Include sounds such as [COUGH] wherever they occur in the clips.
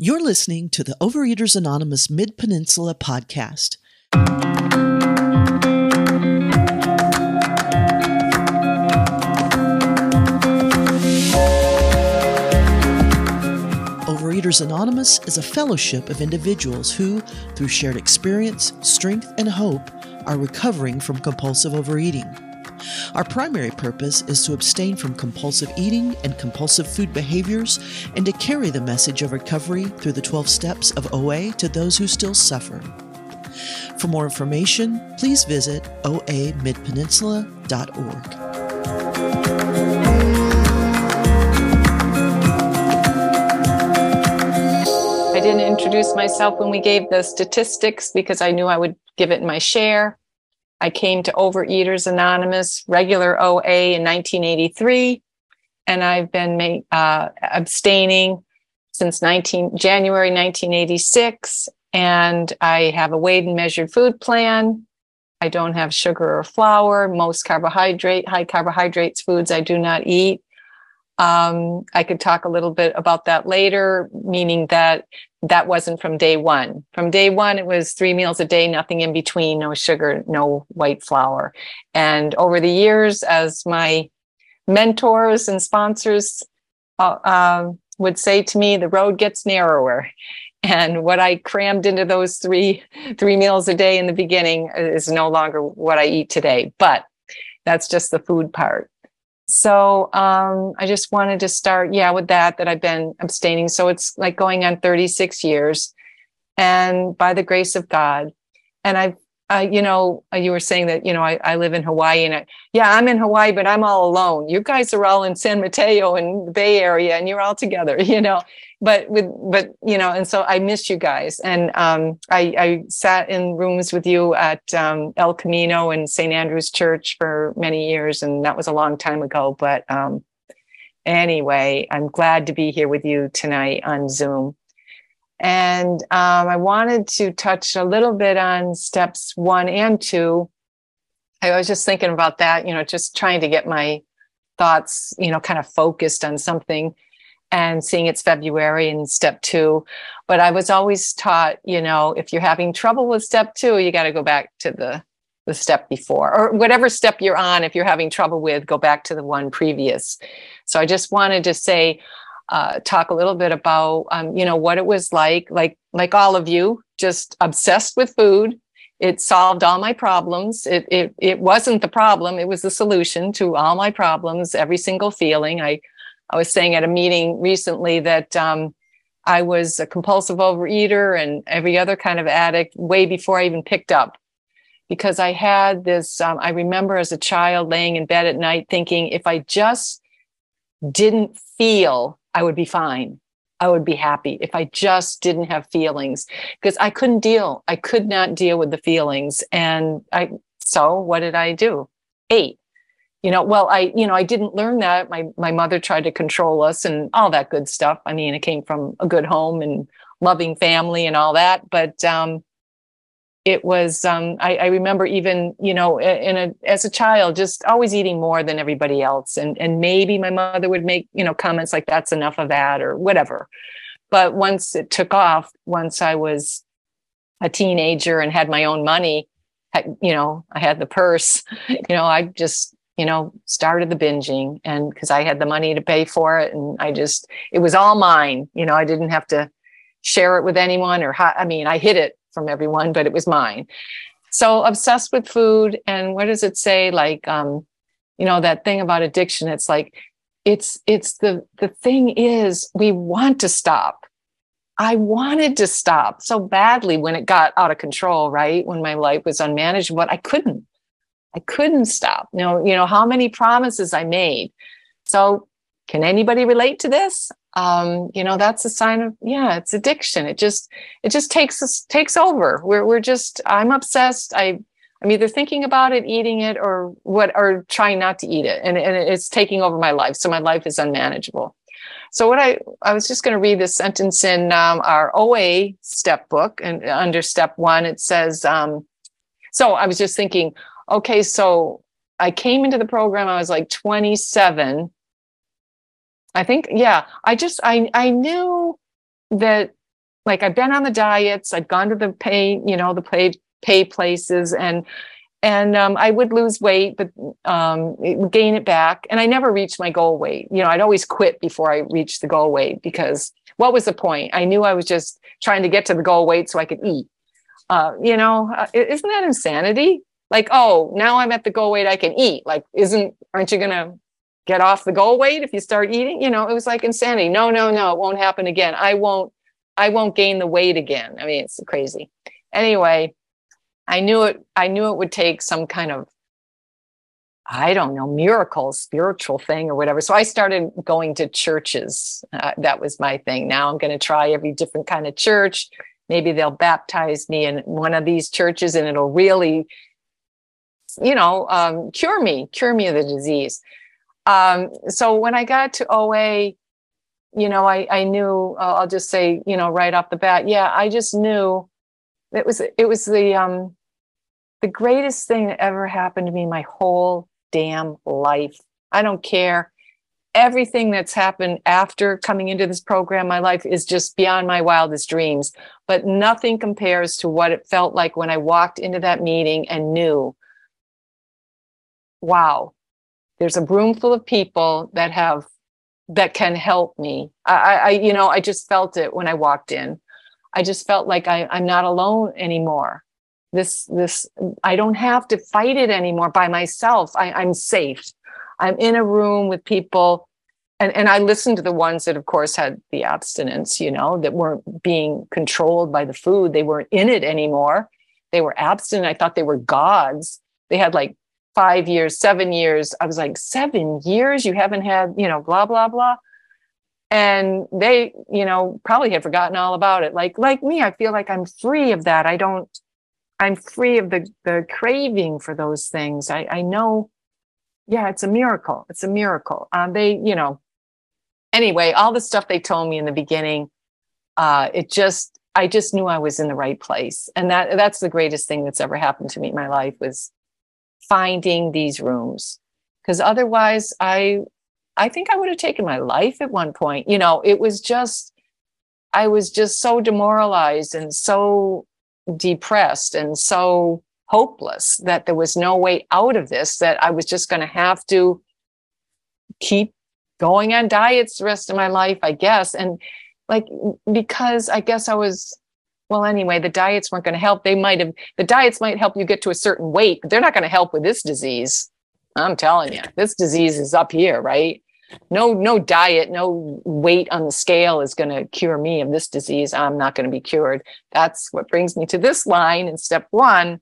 You're listening to the Overeaters Anonymous Mid Peninsula podcast. Overeaters Anonymous is a fellowship of individuals who, through shared experience, strength, and hope, are recovering from compulsive overeating. Our primary purpose is to abstain from compulsive eating and compulsive food behaviors and to carry the message of recovery through the 12 steps of OA to those who still suffer. For more information, please visit oamidpeninsula.org. I didn't introduce myself when we gave the statistics because I knew I would give it my share. I came to Overeaters Anonymous, regular OA in 1983, and I've been uh, abstaining since 19 January 1986. And I have a weighed and measured food plan. I don't have sugar or flour. Most carbohydrate, high carbohydrates foods I do not eat. Um, I could talk a little bit about that later, meaning that that wasn't from day one. From day one, it was three meals a day, nothing in between, no sugar, no white flour. And over the years, as my mentors and sponsors uh, uh, would say to me, the road gets narrower. [LAUGHS] And what I crammed into those three three meals a day in the beginning is no longer what I eat today. But that's just the food part so um, I just wanted to start, yeah, with that, that I've been abstaining. So it's like going on 36 years and by the grace of God. And I've, uh, you know, uh, you were saying that, you know, I, I live in Hawaii and I, yeah, I'm in Hawaii, but I'm all alone. You guys are all in San Mateo and the Bay Area and you're all together, [LAUGHS] you know, but with but you know and so i miss you guys. And um, I, I sat in rooms with you at um, el camino and st andrew's church for many years and that was a long time ago. But um, anyway i'm glad to be here with you tonight on zoom and um, i wanted to touch a little bit on steps one and two i was just thinking about that you know just trying to get my thoughts you know kind of focused on something and seeing it's February and step two. But I was always taught, you know, if you're having trouble with step two, you got to go back to the the step before or whatever step you're on. If you're having trouble with, go back to the one previous. So I just wanted to say, uh, talk a little bit about, um, you know, what it was like, like like all of you, just obsessed with food. It solved all my problems. It it it wasn't the problem; it was the solution to all my problems. Every single feeling I I was saying at a meeting recently that um, I was a compulsive overeater and every other kind of addict way before I even picked up. Because I had this, um, I remember as a child laying in bed at night thinking if I just didn't feel, I would be fine. I would be happy if I just didn't have feelings because I couldn't deal. I could not deal with the feelings. And I, so what did I do? Ate you know well i you know i didn't learn that my my mother tried to control us and all that good stuff i mean it came from a good home and loving family and all that but um it was um I, I remember even you know in a as a child just always eating more than everybody else and and maybe my mother would make you know comments like that's enough of that or whatever but once it took off once i was a teenager and had my own money you know i had the purse [LAUGHS] you know i just you know, started the binging and because I had the money to pay for it. And I just, it was all mine. You know, I didn't have to share it with anyone or, I mean, I hid it from everyone, but it was mine. So obsessed with food. And what does it say? Like, um, you know, that thing about addiction, it's like, it's, it's the, the thing is we want to stop. I wanted to stop so badly when it got out of control, right? When my life was unmanageable, but I couldn't. I couldn't stop. You know, you know how many promises I made. So, can anybody relate to this? Um, you know, that's a sign of yeah, it's addiction. It just it just takes us takes over. We're we're just I'm obsessed. I I'm either thinking about it, eating it, or what, or trying not to eat it, and, and it's taking over my life. So my life is unmanageable. So what I I was just going to read this sentence in um, our OA step book, and under step one it says. Um, so I was just thinking, okay, so I came into the program, I was like 27. I think, yeah, I just, I, I knew that like I've been on the diets, I've gone to the pay, you know, the pay pay places and and um, I would lose weight, but um, gain it back. And I never reached my goal weight. You know, I'd always quit before I reached the goal weight because what was the point? I knew I was just trying to get to the goal weight so I could eat. Uh, you know, uh, isn't that insanity? Like, oh, now I'm at the goal weight, I can eat. Like, isn't aren't you gonna get off the goal weight if you start eating? You know, it was like insanity. No, no, no, it won't happen again. I won't. I won't gain the weight again. I mean, it's crazy. Anyway, I knew it, I knew it would take some kind of, I don't know, miracle, spiritual thing or whatever. So I started going to churches. Uh, that was my thing. Now I'm going to try every different kind of church. Maybe they'll baptize me in one of these churches and it'll really, you know, um, cure me, cure me of the disease. Um, so when I got to OA, you know, I, I knew, uh, I'll just say, you know, right off the bat, yeah, I just knew it was, it was the, um, the greatest thing that ever happened to me my whole damn life. I don't care. Everything that's happened after coming into this program, my life is just beyond my wildest dreams. But nothing compares to what it felt like when I walked into that meeting and knew, wow, there's a room full of people that have that can help me. I, I you know, I just felt it when I walked in. I just felt like I, I'm not alone anymore. This this i don't have to fight it anymore by myself. I, i'm safe. I'm in a room with people. And and i listened to the ones that of course had the abstinence you know that weren't being controlled by the food. They weren't in it anymore. They were abstinent. I thought they were gods. They had like five years seven years i was like seven years you haven't had you know blah blah blah and they you know probably had forgotten all about it like like me i feel like i'm free of that i don't I'm free of the the craving for those things. I, I know, yeah, it's a miracle. It's a miracle. Um, they, you know, anyway, all the stuff they told me in the beginning, uh, it just, I just knew I was in the right place, and that that's the greatest thing that's ever happened to me in my life was finding these rooms. Because otherwise, I, I think I would have taken my life at one point. You know, it was just, I was just so demoralized and so depressed and so hopeless that there was no way out of this, that I was just going to have to keep going on diets the rest of my life, I guess. And like, because I guess I was, well, anyway, the diets weren't going to help. They might have, the diets might help you get to a certain weight, but they're not going to help with this disease. I'm telling you, this disease is up here, right? no no diet no weight on the scale is going to cure me of this disease i'm not going to be cured that's what brings me to this line in step one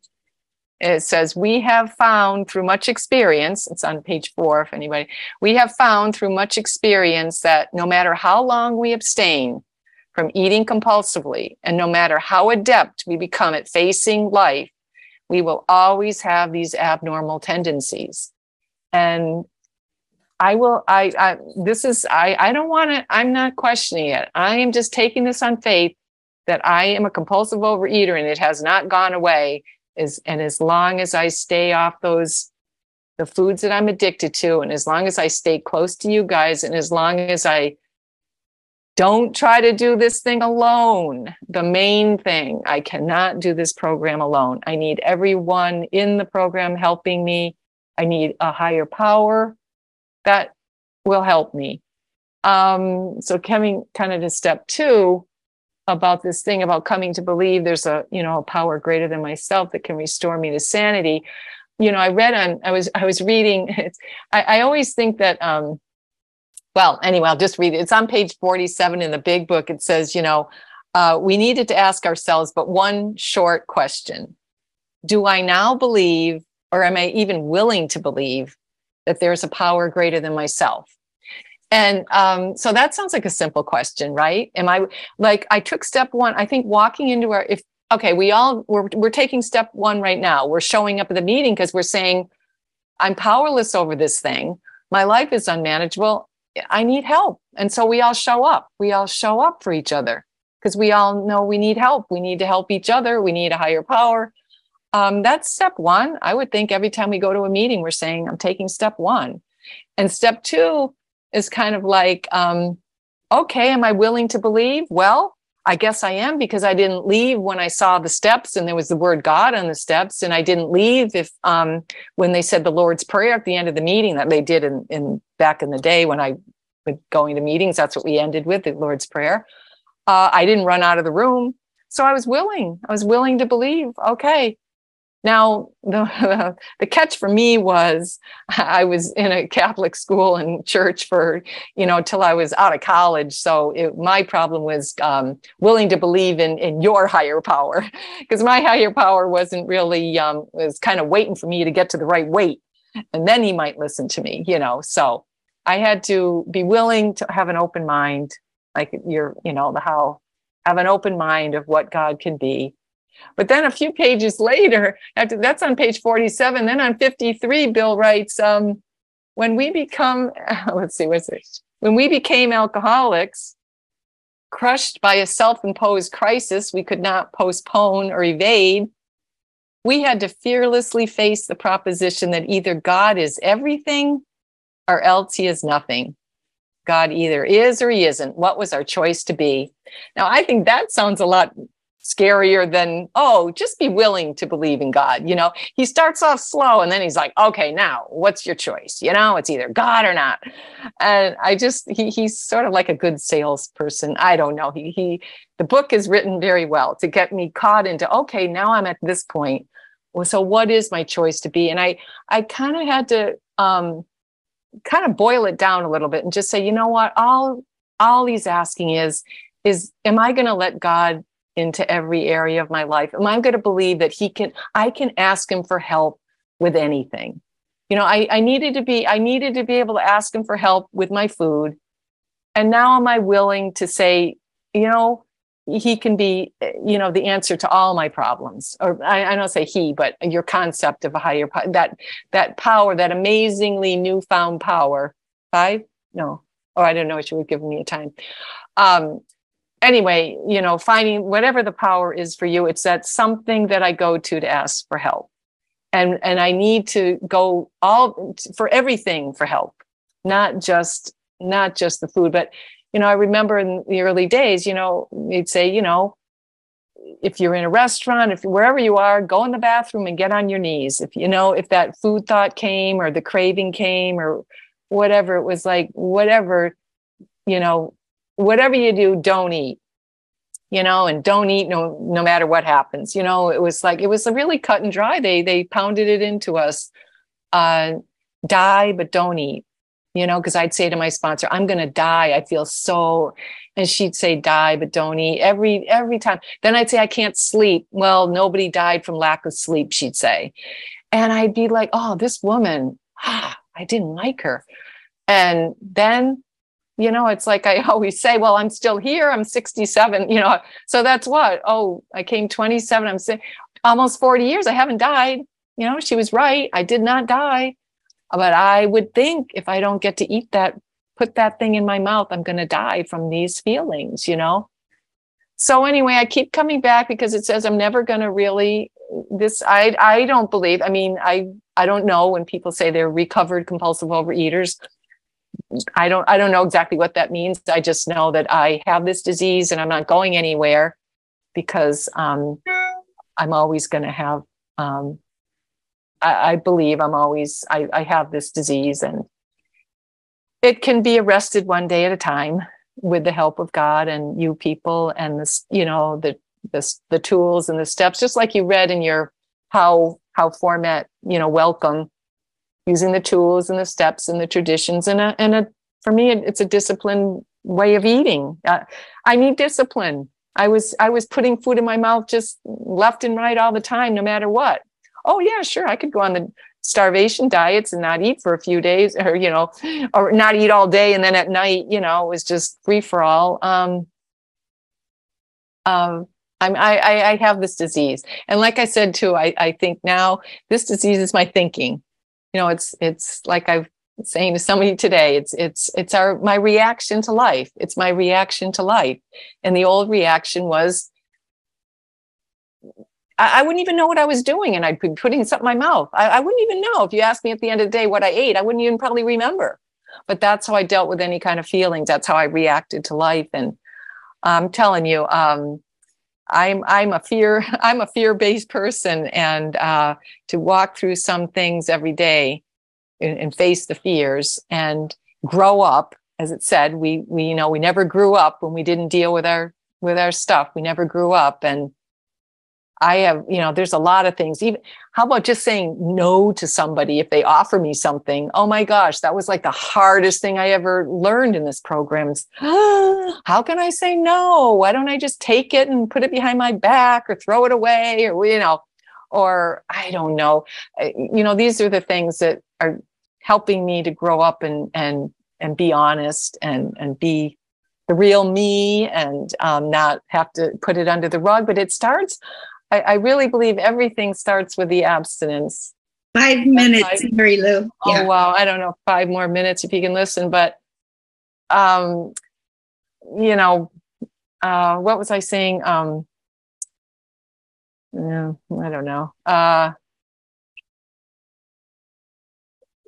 it says we have found through much experience it's on page four if anybody we have found through much experience that no matter how long we abstain from eating compulsively and no matter how adept we become at facing life we will always have these abnormal tendencies and I will, I, I this is, I, I don't want to, I'm not questioning it. I am just taking this on faith that I am a compulsive overeater and it has not gone away. Is, and as long as I stay off those, the foods that I'm addicted to, and as long as I stay close to you guys, and as long as I don't try to do this thing alone. The main thing, I cannot do this program alone. I need everyone in the program helping me. I need a higher power that will help me. Um, so coming kind of to step two about this thing about coming to believe there's a you know a power greater than myself that can restore me to sanity. You know, I read on I was I was reading. [LAUGHS] I, I always think that um, well, anyway, I'll just read it. It's on page 47 in the big book. It says, you know, uh, we needed to ask ourselves but one short question. Do I now believe, or am I even willing to believe, that there's a power greater than myself? And um, so that sounds like a simple question right? Am i like i took step one i think walking into our if okay we all we're, we're taking step one right now. We're showing up at the meeting because we're saying i'm powerless over this thing. My life is unmanageable i need help and so we all show up we all show up for each other because we all know we need help we need to help each other we need a higher power um, that's step one. I would think every time we go to a meeting, we're saying, I'm taking step one. And step two is kind of like, um, okay, am I willing to believe? Well, I guess I am because I didn't leave when I saw the steps and there was the word God on the steps. And I didn't leave if um, when they said the Lord's Prayer at the end of the meeting that they did in, in back in the day when I was going to meetings. That's what we ended with the Lord's Prayer. Uh, I didn't run out of the room. So I was willing. I was willing to believe, okay, now, the, [LAUGHS] the catch for me was I was in a Catholic school and church for, you know, till I was out of college. So it, my problem was um, willing to believe in, in your higher power [LAUGHS] because my higher power wasn't really, um, was kind of waiting for me to get to the right weight. And then he might listen to me, you know. So I had to be willing to have an open mind, like you're, you know, the how, have an open mind of what God can be but then a few pages later, after that's on page 47, then on 53, Bill writes, um, when we become, [LAUGHS] let's see, what's it? When we became alcoholics, crushed by a self imposed crisis we could not postpone or evade, we had to fearlessly face the proposition that either God is everything or else he is nothing. God either is or he isn't. What was our choice to be? Now, I think that sounds a lot scarier than oh just be willing to believe in god you know? He starts off slow and then he's like okay now what's your choice? You know? It's either god or not. And i just he, he's sort of like a good salesperson. I don't know. He he the book is written very well to get me caught into okay now i'm at this point. So what is my choice to be? And i i kind of had to um kind of boil it down a little bit and just say you know what? All all he's asking is is am i going to let god into every area of my life? Am I going to believe that he can, I can ask him for help with anything? You know, I, I needed to be, I needed to be able to ask him for help with my food. And now am I willing to say, you know, he can be, you know, the answer to all my problems. Or I, I don't say he, but your concept of a higher that that power, that amazingly newfound power. Five? No. Oh, I don't know what you would give me a time. Um, anyway, you know, finding whatever the power is for you, it's that something that I go to to ask for help. And, and I need to go all for everything for help, not just, not just the food, but, you know, I remember in the early days, you know, you'd say, you know, if you're in a restaurant, if wherever you are, go in the bathroom and get on your knees. If you know, if that food thought came or the craving came or whatever, it was like, whatever, you know, whatever you do, don't eat, you know, and don't eat no no matter what happens. You know, it was like it was really cut and dry. They they pounded it into us. Uh, die, but don't eat. You know, because I'd say to my sponsor, I'm gonna die. I feel so and she'd say die but don't eat every every time then i'd say i can't sleep well nobody died from lack of sleep she'd say and i'd be like oh this woman ah, i didn't like her and then you know it's like i [LAUGHS] always say well i'm still here i'm 67 you know? So that's what oh i came 27 i'm saying almost 40 years i haven't died. You know she was right i did not die. But i would think if i don't get to eat that put that thing in my mouth i'm going to die from these feelings you know? So anyway i keep coming back because it says i'm never going to really this i i don't believe i mean i i don't know when people say they're recovered compulsive overeaters I don't I don't know exactly what that means. I just know that I have this disease and I'm not going anywhere because um, I'm always going to have. Um, I, I, believe I'm always I, I have this disease and it can be arrested one day at a time with the help of God and you people and this you know the the the tools and the steps just like you read in your how how format you know welcome using the tools and the steps and the traditions and a, and a for me it's a disciplined way of eating. Uh, i need discipline. I was i was putting food in my mouth just left and right all the time no matter what. Oh yeah sure i could go on the starvation diets and not eat for a few days or you know or not eat all day and then at night you know it was just free for all. Um um I'm, I, I have this disease. And like I said, too, I, I think now this disease is my thinking you know it's it's like i've saying to somebody today it's it's it's our my reaction to life it's my reaction to life and the old reaction was I, I wouldn't even know what I was doing, and I'd be putting something in my mouth. I, I wouldn't even know if you asked me at the end of the day what I ate. I wouldn't even probably remember. But that's how I dealt with any kind of feelings. That's how I reacted to life. And I'm telling you, um, I'm I'm a fear [LAUGHS] I'm a fear based person, and uh, to walk through some things every day and, and face the fears and grow up, as it said, we we you know we never grew up when we didn't deal with our with our stuff. We never grew up, and I have, you know, there's a lot of things. Even how about just saying no to somebody if they offer me something? Oh my gosh, that was like the hardest thing I ever learned in this program. Is, [GASPS] how can I say no? Why don't I just take it and put it behind my back or throw it away or you know, or I don't know. You know, these are the things that are helping me to grow up and and and be honest and and be the real me and um, not have to put it under the rug. But it starts I, I really believe everything starts with the abstinence. Five minutes, five, Mary Lou. Oh, yeah. Oh wow, I don't know, five more minutes if you can listen, but um, you know, uh, what was I saying? Um, no, I don't know. Uh,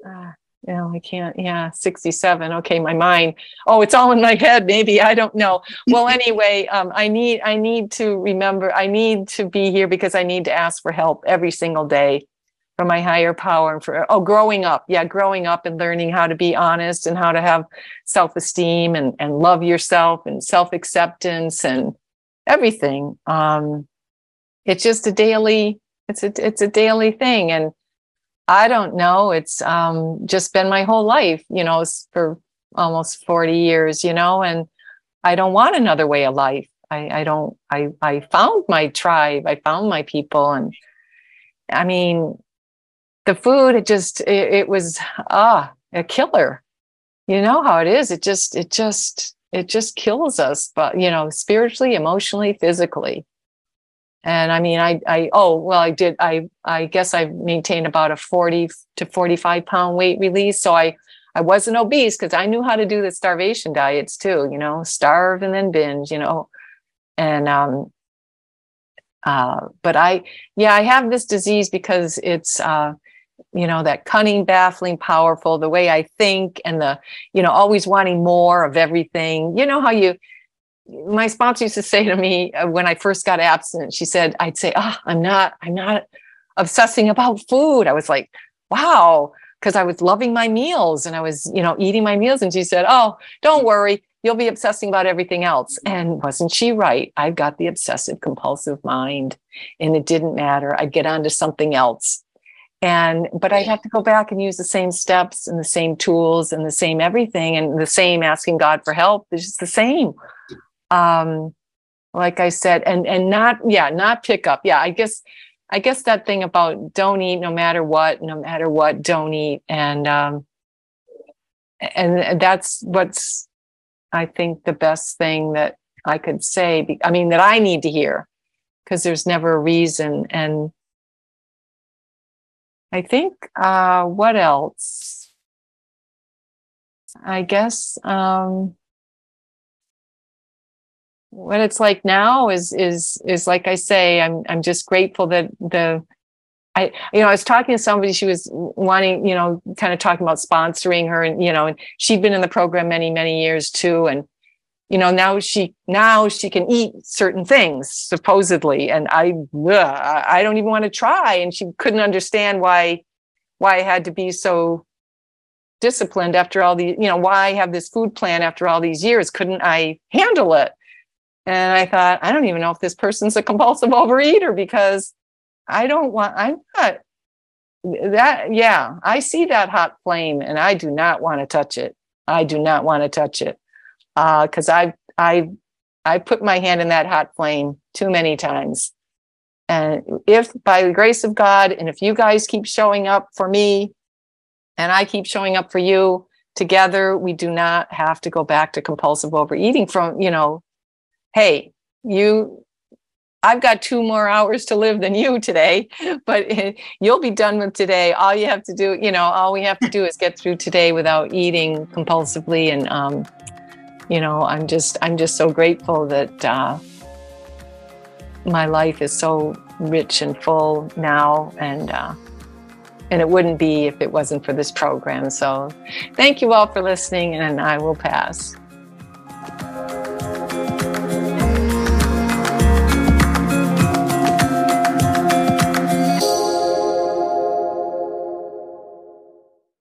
uh, no, I can't. Yeah, 67. Okay, my mind. Oh, it's all in my head. Maybe I don't know. Well, [LAUGHS] anyway, um, I need I need to remember. I need to be here because I need to ask for help every single day from my higher power and for oh, growing up. Yeah, growing up and learning how to be honest and how to have self esteem and and love yourself and self acceptance and everything. Um, it's just a daily. It's a it's a daily thing and I don't know. It's um, just been my whole life, you know, for almost 40 years, you know, and I don't want another way of life. I, I don't, I, I found my tribe. I found my people. And I mean, the food, it just, it, it was, ah, a killer. You know how it is. It just, it just, it just kills us, but, you know, spiritually, emotionally, physically and i mean i i oh well i did i i guess i maintained about a 40 to 45 pound weight release. So i i wasn't obese because i knew how to do the starvation diets too you know starve and then binge you know. And um uh but i yeah i have this disease because it's uh you know that cunning baffling powerful the way i think and the you know always wanting more of everything. You know how you my sponsor used to say to me uh, when I first got abstinent, she said, I'd say, oh, I'm not, I'm not obsessing about food. I was like, wow, because I was loving my meals and I was, you know, eating my meals. And she said, oh, don't worry, you'll be obsessing about everything else. And wasn't she right? I've got the obsessive compulsive mind and it didn't matter. I'd get onto something else. And, but I'd have to go back and use the same steps and the same tools and the same everything and the same asking God for help. It's just the same um like i said and and not yeah not pick up. Yeah i guess i guess that thing about don't eat no matter what no matter what don't eat. And um and that's what's i think the best thing that i could say i mean that i need to hear because there's never a reason. And i think uh what else? I guess um what it's like now is is is like I say, I'm I'm just grateful that the I you know I was talking to somebody she was wanting you know kind of talking about sponsoring her and you know and she'd been in the program many many years too and you know now she now she can eat certain things supposedly and I ugh, I don't even want to try and she couldn't understand why why I had to be so disciplined after all the you know why I have this food plan after all these years couldn't I handle it and I thought, I don't even know if this person's a compulsive overeater because I don't want, I'm not that. Yeah, I see that hot flame and I do not want to touch it. I do not want to touch it because uh, I, I, I put my hand in that hot flame too many times. And if by the grace of God, and if you guys keep showing up for me and I keep showing up for you together, we do not have to go back to compulsive overeating from, you know, hey, you I've got two more hours to live than you today, [LAUGHS] but [LAUGHS] you'll be done with today. All you have to do, you know, all we have to do is get through today without eating compulsively. And, um, you know, I'm just, I'm just so grateful that uh, my life is so rich and full now. And, uh, and it wouldn't be if it wasn't for this program. So thank you all for listening, and I will pass.